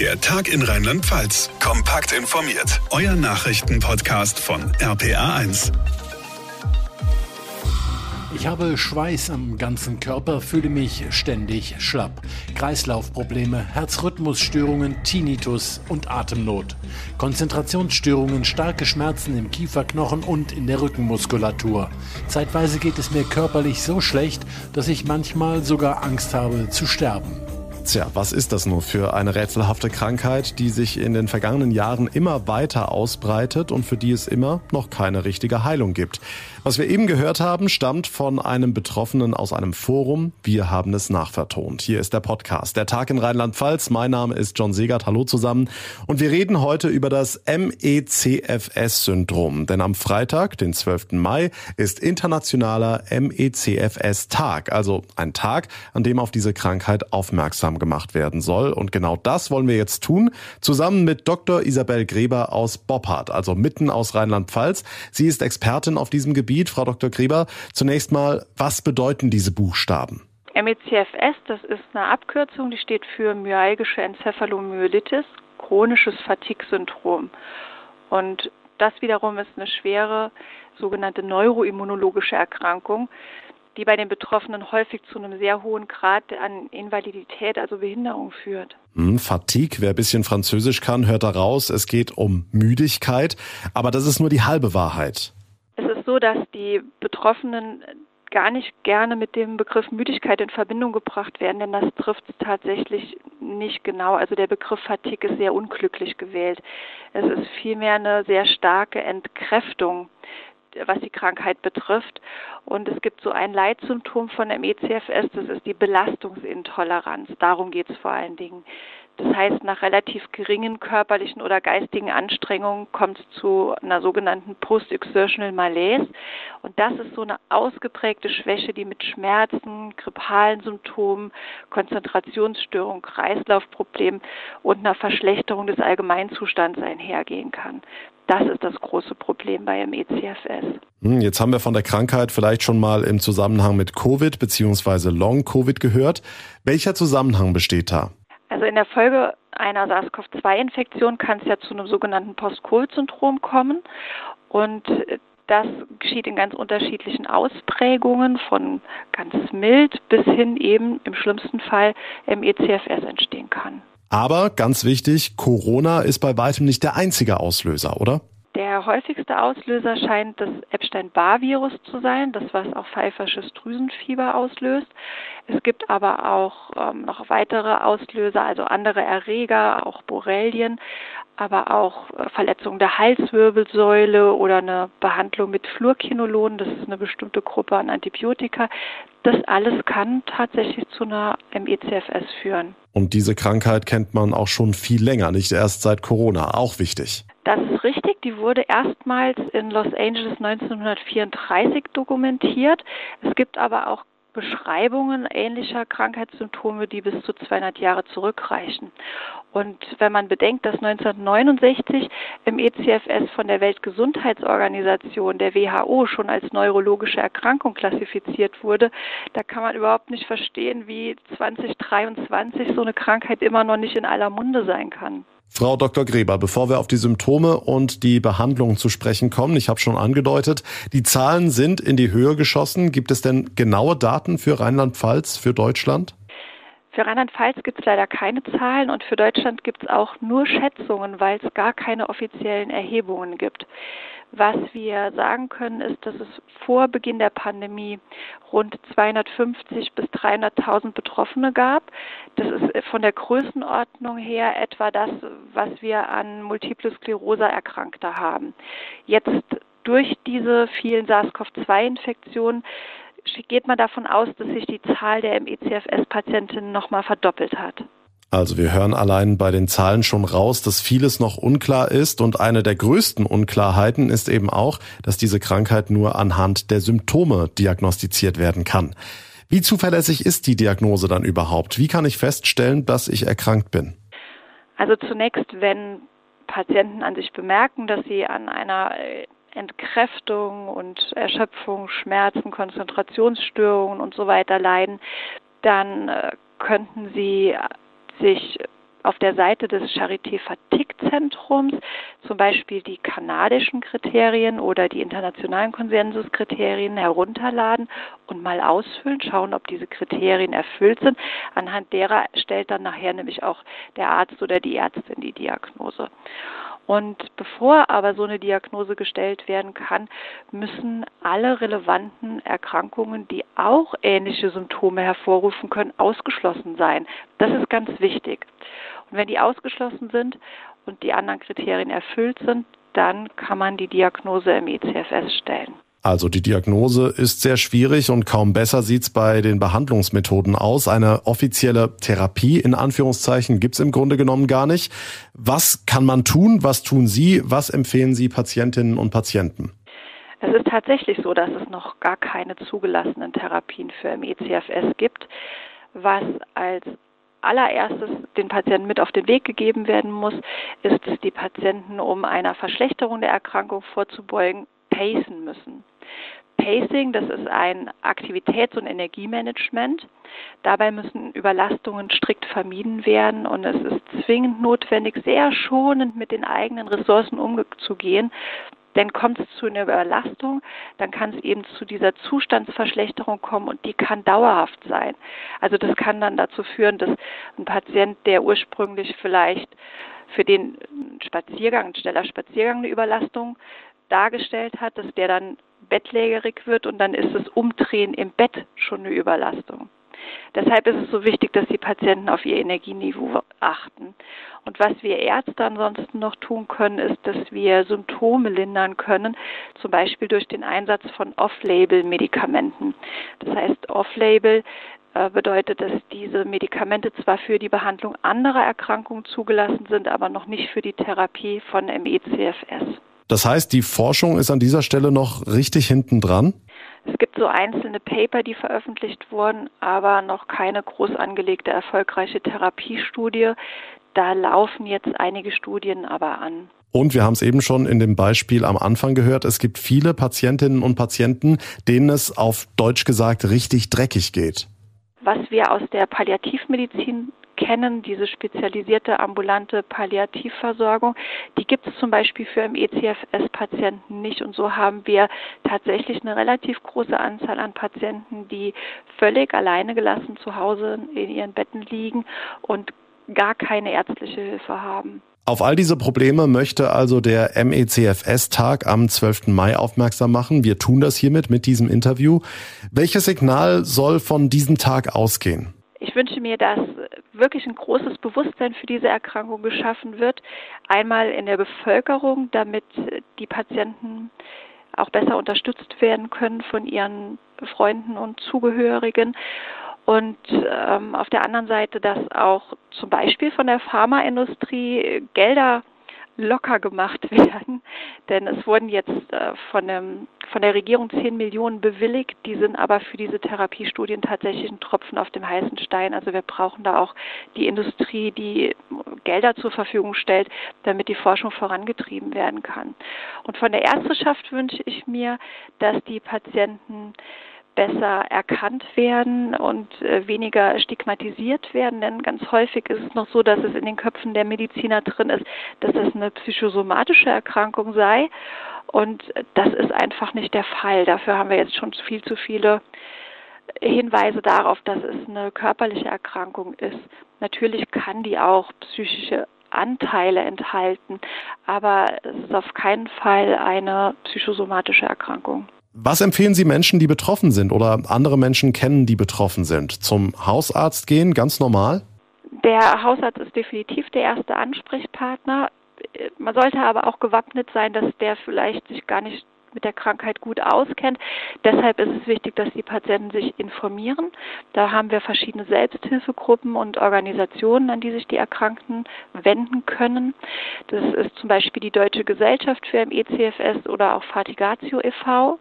Der Tag in Rheinland-Pfalz. Kompakt informiert. Euer Nachrichtenpodcast von RPA1. Ich habe Schweiß am ganzen Körper, fühle mich ständig schlapp. Kreislaufprobleme, Herzrhythmusstörungen, Tinnitus und Atemnot. Konzentrationsstörungen, starke Schmerzen im Kieferknochen und in der Rückenmuskulatur. Zeitweise geht es mir körperlich so schlecht, dass ich manchmal sogar Angst habe zu sterben. Tja, was ist das nur für eine rätselhafte Krankheit, die sich in den vergangenen Jahren immer weiter ausbreitet und für die es immer noch keine richtige Heilung gibt? Was wir eben gehört haben, stammt von einem Betroffenen aus einem Forum. Wir haben es nachvertont. Hier ist der Podcast. Der Tag in Rheinland-Pfalz. Mein Name ist John Segert. Hallo zusammen. Und wir reden heute über das MECFS-Syndrom. Denn am Freitag, den 12. Mai, ist internationaler MECFS-Tag. Also ein Tag, an dem auf diese Krankheit aufmerksam gemacht werden soll. Und genau das wollen wir jetzt tun, zusammen mit Dr. Isabel Gräber aus Boppard, also mitten aus Rheinland-Pfalz. Sie ist Expertin auf diesem Gebiet. Frau Dr. Gräber, zunächst mal, was bedeuten diese Buchstaben? MECFS, das ist eine Abkürzung, die steht für myalgische Enzephalomyelitis, chronisches Fatigue-Syndrom. Und das wiederum ist eine schwere sogenannte neuroimmunologische Erkrankung, die bei den Betroffenen häufig zu einem sehr hohen Grad an Invalidität, also Behinderung führt. Hm, Fatigue, wer ein bisschen Französisch kann, hört da raus, es geht um Müdigkeit, aber das ist nur die halbe Wahrheit so, dass die Betroffenen gar nicht gerne mit dem Begriff Müdigkeit in Verbindung gebracht werden, denn das trifft es tatsächlich nicht genau. Also der Begriff Fatigue ist sehr unglücklich gewählt. Es ist vielmehr eine sehr starke Entkräftung, was die Krankheit betrifft. Und es gibt so ein Leitsymptom von MECFS, das ist die Belastungsintoleranz. Darum geht es vor allen Dingen. Das heißt, nach relativ geringen körperlichen oder geistigen Anstrengungen kommt es zu einer sogenannten Post-Exertional Malaise. Und das ist so eine ausgeprägte Schwäche, die mit Schmerzen, grippalen Symptomen, Konzentrationsstörung, Kreislaufproblemen und einer Verschlechterung des Allgemeinzustands einhergehen kann. Das ist das große Problem bei MECFS. Hm, jetzt haben wir von der Krankheit vielleicht schon mal im Zusammenhang mit Covid bzw. Long-Covid gehört. Welcher Zusammenhang besteht da? Also in der Folge einer SARS-CoV-2-Infektion kann es ja zu einem sogenannten Post-Covid-Syndrom kommen. Und das geschieht in ganz unterschiedlichen Ausprägungen, von ganz mild bis hin eben im schlimmsten Fall MECFS entstehen kann. Aber ganz wichtig, Corona ist bei weitem nicht der einzige Auslöser, oder? Der häufigste Auslöser scheint das Epstein-Barr-Virus zu sein, das was auch pfeifersches Drüsenfieber auslöst. Es gibt aber auch ähm, noch weitere Auslöser, also andere Erreger, auch Borrelien, aber auch äh, Verletzungen der Halswirbelsäule oder eine Behandlung mit Fluorkinolon, das ist eine bestimmte Gruppe an Antibiotika. Das alles kann tatsächlich zu einer MECFS führen. Und diese Krankheit kennt man auch schon viel länger, nicht erst seit Corona. Auch wichtig. Das ist richtig. Die wurde erstmals in Los Angeles 1934 dokumentiert. Es gibt aber auch Beschreibungen ähnlicher Krankheitssymptome, die bis zu 200 Jahre zurückreichen. Und wenn man bedenkt, dass 1969 im ECFS von der Weltgesundheitsorganisation, der WHO, schon als neurologische Erkrankung klassifiziert wurde, da kann man überhaupt nicht verstehen, wie 2023 so eine Krankheit immer noch nicht in aller Munde sein kann. Frau Dr. Gräber, bevor wir auf die Symptome und die Behandlung zu sprechen kommen, ich habe schon angedeutet, die Zahlen sind in die Höhe geschossen. Gibt es denn genaue Daten für Rheinland-Pfalz, für Deutschland? Für Rheinland-Pfalz gibt es leider keine Zahlen und für Deutschland gibt es auch nur Schätzungen, weil es gar keine offiziellen Erhebungen gibt. Was wir sagen können, ist, dass es vor Beginn der Pandemie rund 250 bis 300.000 Betroffene gab. Das ist von der Größenordnung her etwa das, was wir an Multiple Sklerose Erkrankte haben. Jetzt durch diese vielen SARS-CoV-2-Infektionen geht man davon aus, dass sich die Zahl der MECFS-Patientinnen nochmal verdoppelt hat. Also wir hören allein bei den Zahlen schon raus, dass vieles noch unklar ist und eine der größten Unklarheiten ist eben auch, dass diese Krankheit nur anhand der Symptome diagnostiziert werden kann. Wie zuverlässig ist die Diagnose dann überhaupt? Wie kann ich feststellen, dass ich erkrankt bin? Also zunächst, wenn Patienten an sich bemerken, dass sie an einer äh, Entkräftung und Erschöpfung, Schmerzen, Konzentrationsstörungen und so weiter leiden, dann äh, könnten sie sich auf der Seite des Charité Fatigue Zentrums zum Beispiel die kanadischen Kriterien oder die internationalen Konsensuskriterien herunterladen und mal ausfüllen, schauen, ob diese Kriterien erfüllt sind. Anhand derer stellt dann nachher nämlich auch der Arzt oder die Ärztin die Diagnose. Und bevor aber so eine Diagnose gestellt werden kann, müssen alle relevanten Erkrankungen, die auch ähnliche Symptome hervorrufen können, ausgeschlossen sein. Das ist ganz wichtig. Und wenn die ausgeschlossen sind und die anderen Kriterien erfüllt sind, dann kann man die Diagnose im ECFS stellen. Also die Diagnose ist sehr schwierig und kaum besser sieht's bei den Behandlungsmethoden aus. Eine offizielle Therapie in Anführungszeichen gibt's im Grunde genommen gar nicht. Was kann man tun? Was tun Sie? Was empfehlen Sie Patientinnen und Patienten? Es ist tatsächlich so, dass es noch gar keine zugelassenen Therapien für MECFS gibt, was als allererstes den Patienten mit auf den Weg gegeben werden muss, ist, dass die Patienten, um einer Verschlechterung der Erkrankung vorzubeugen, pacen müssen. Pacing, das ist ein Aktivitäts- und Energiemanagement. Dabei müssen Überlastungen strikt vermieden werden und es ist zwingend notwendig, sehr schonend mit den eigenen Ressourcen umzugehen. Denn kommt es zu einer Überlastung, dann kann es eben zu dieser Zustandsverschlechterung kommen und die kann dauerhaft sein. Also das kann dann dazu führen, dass ein Patient, der ursprünglich vielleicht für den Spaziergang, ein schneller Spaziergang eine Überlastung dargestellt hat, dass der dann bettlägerig wird und dann ist das Umdrehen im Bett schon eine Überlastung. Deshalb ist es so wichtig, dass die Patienten auf ihr Energieniveau achten. Und was wir Ärzte ansonsten noch tun können, ist, dass wir Symptome lindern können, zum Beispiel durch den Einsatz von Off-Label-Medikamenten. Das heißt, Off-Label äh, bedeutet, dass diese Medikamente zwar für die Behandlung anderer Erkrankungen zugelassen sind, aber noch nicht für die Therapie von MECFS. Das heißt, die Forschung ist an dieser Stelle noch richtig hinten dran? Es gibt so einzelne Paper, die veröffentlicht wurden, aber noch keine groß angelegte erfolgreiche Therapiestudie. Da laufen jetzt einige Studien aber an. Und wir haben es eben schon in dem Beispiel am Anfang gehört, es gibt viele Patientinnen und Patienten, denen es auf Deutsch gesagt richtig dreckig geht. Was wir aus der Palliativmedizin kennen, diese spezialisierte ambulante Palliativversorgung, die gibt es zum Beispiel für MECFS-Patienten nicht. Und so haben wir tatsächlich eine relativ große Anzahl an Patienten, die völlig alleine gelassen zu Hause in ihren Betten liegen und gar keine ärztliche Hilfe haben. Auf all diese Probleme möchte also der MECFS-Tag am 12. Mai aufmerksam machen. Wir tun das hiermit mit diesem Interview. Welches Signal soll von diesem Tag ausgehen? Ich wünsche mir, dass wirklich ein großes Bewusstsein für diese Erkrankung geschaffen wird. Einmal in der Bevölkerung, damit die Patienten auch besser unterstützt werden können von ihren Freunden und Zugehörigen. Und ähm, auf der anderen Seite, dass auch zum Beispiel von der Pharmaindustrie Gelder locker gemacht werden. Denn es wurden jetzt äh, von, dem, von der Regierung 10 Millionen bewilligt. Die sind aber für diese Therapiestudien tatsächlich ein Tropfen auf dem heißen Stein. Also wir brauchen da auch die Industrie, die Gelder zur Verfügung stellt, damit die Forschung vorangetrieben werden kann. Und von der Ärzteschaft wünsche ich mir, dass die Patienten besser erkannt werden und äh, weniger stigmatisiert werden. Denn ganz häufig ist es noch so, dass es in den Köpfen der Mediziner drin ist, dass es eine psychosomatische Erkrankung sei. Und das ist einfach nicht der Fall. Dafür haben wir jetzt schon viel zu viele Hinweise darauf, dass es eine körperliche Erkrankung ist. Natürlich kann die auch psychische Anteile enthalten, aber es ist auf keinen Fall eine psychosomatische Erkrankung. Was empfehlen Sie Menschen, die betroffen sind oder andere Menschen kennen, die betroffen sind? Zum Hausarzt gehen, ganz normal? Der Hausarzt ist definitiv der erste Ansprechpartner. Man sollte aber auch gewappnet sein, dass der vielleicht sich gar nicht mit der Krankheit gut auskennt. Deshalb ist es wichtig, dass die Patienten sich informieren. Da haben wir verschiedene Selbsthilfegruppen und Organisationen, an die sich die Erkrankten wenden können. Das ist zum Beispiel die Deutsche Gesellschaft für MECFS oder auch Fatigatio e.V.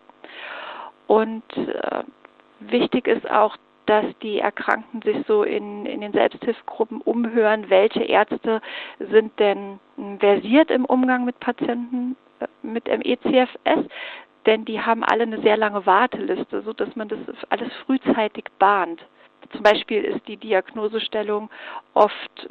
Und äh, wichtig ist auch, dass die Erkrankten sich so in, in den Selbsthilfegruppen umhören, welche Ärzte sind denn versiert im Umgang mit Patienten äh, mit MECFS, denn die haben alle eine sehr lange Warteliste, so dass man das alles frühzeitig bahnt. Zum Beispiel ist die Diagnosestellung oft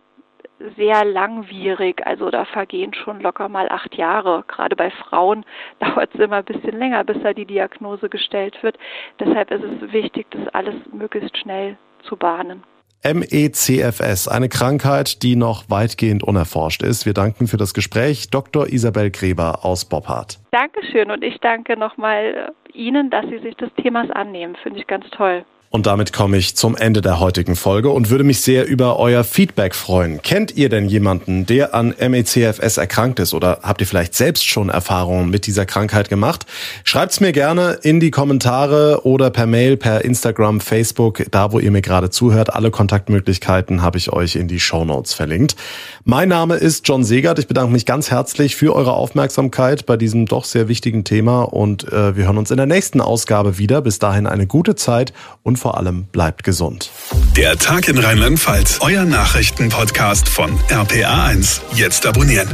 sehr langwierig. Also da vergehen schon locker mal acht Jahre. Gerade bei Frauen dauert es immer ein bisschen länger, bis da die Diagnose gestellt wird. Deshalb ist es wichtig, das alles möglichst schnell zu bahnen. MECFS, eine Krankheit, die noch weitgehend unerforscht ist. Wir danken für das Gespräch Dr. Isabel Gräber aus Boppard. Dankeschön und ich danke nochmal Ihnen, dass Sie sich des Themas annehmen. Finde ich ganz toll. Und damit komme ich zum Ende der heutigen Folge und würde mich sehr über euer Feedback freuen. Kennt ihr denn jemanden, der an MECFS erkrankt ist oder habt ihr vielleicht selbst schon Erfahrungen mit dieser Krankheit gemacht? Schreibt's mir gerne in die Kommentare oder per Mail, per Instagram, Facebook, da wo ihr mir gerade zuhört. Alle Kontaktmöglichkeiten habe ich euch in die Show Notes verlinkt. Mein Name ist John Segert. Ich bedanke mich ganz herzlich für eure Aufmerksamkeit bei diesem doch sehr wichtigen Thema und äh, wir hören uns in der nächsten Ausgabe wieder. Bis dahin eine gute Zeit und und vor allem bleibt gesund. Der Tag in Rheinland-Pfalz, euer Nachrichtenpodcast von RPA1. Jetzt abonnieren.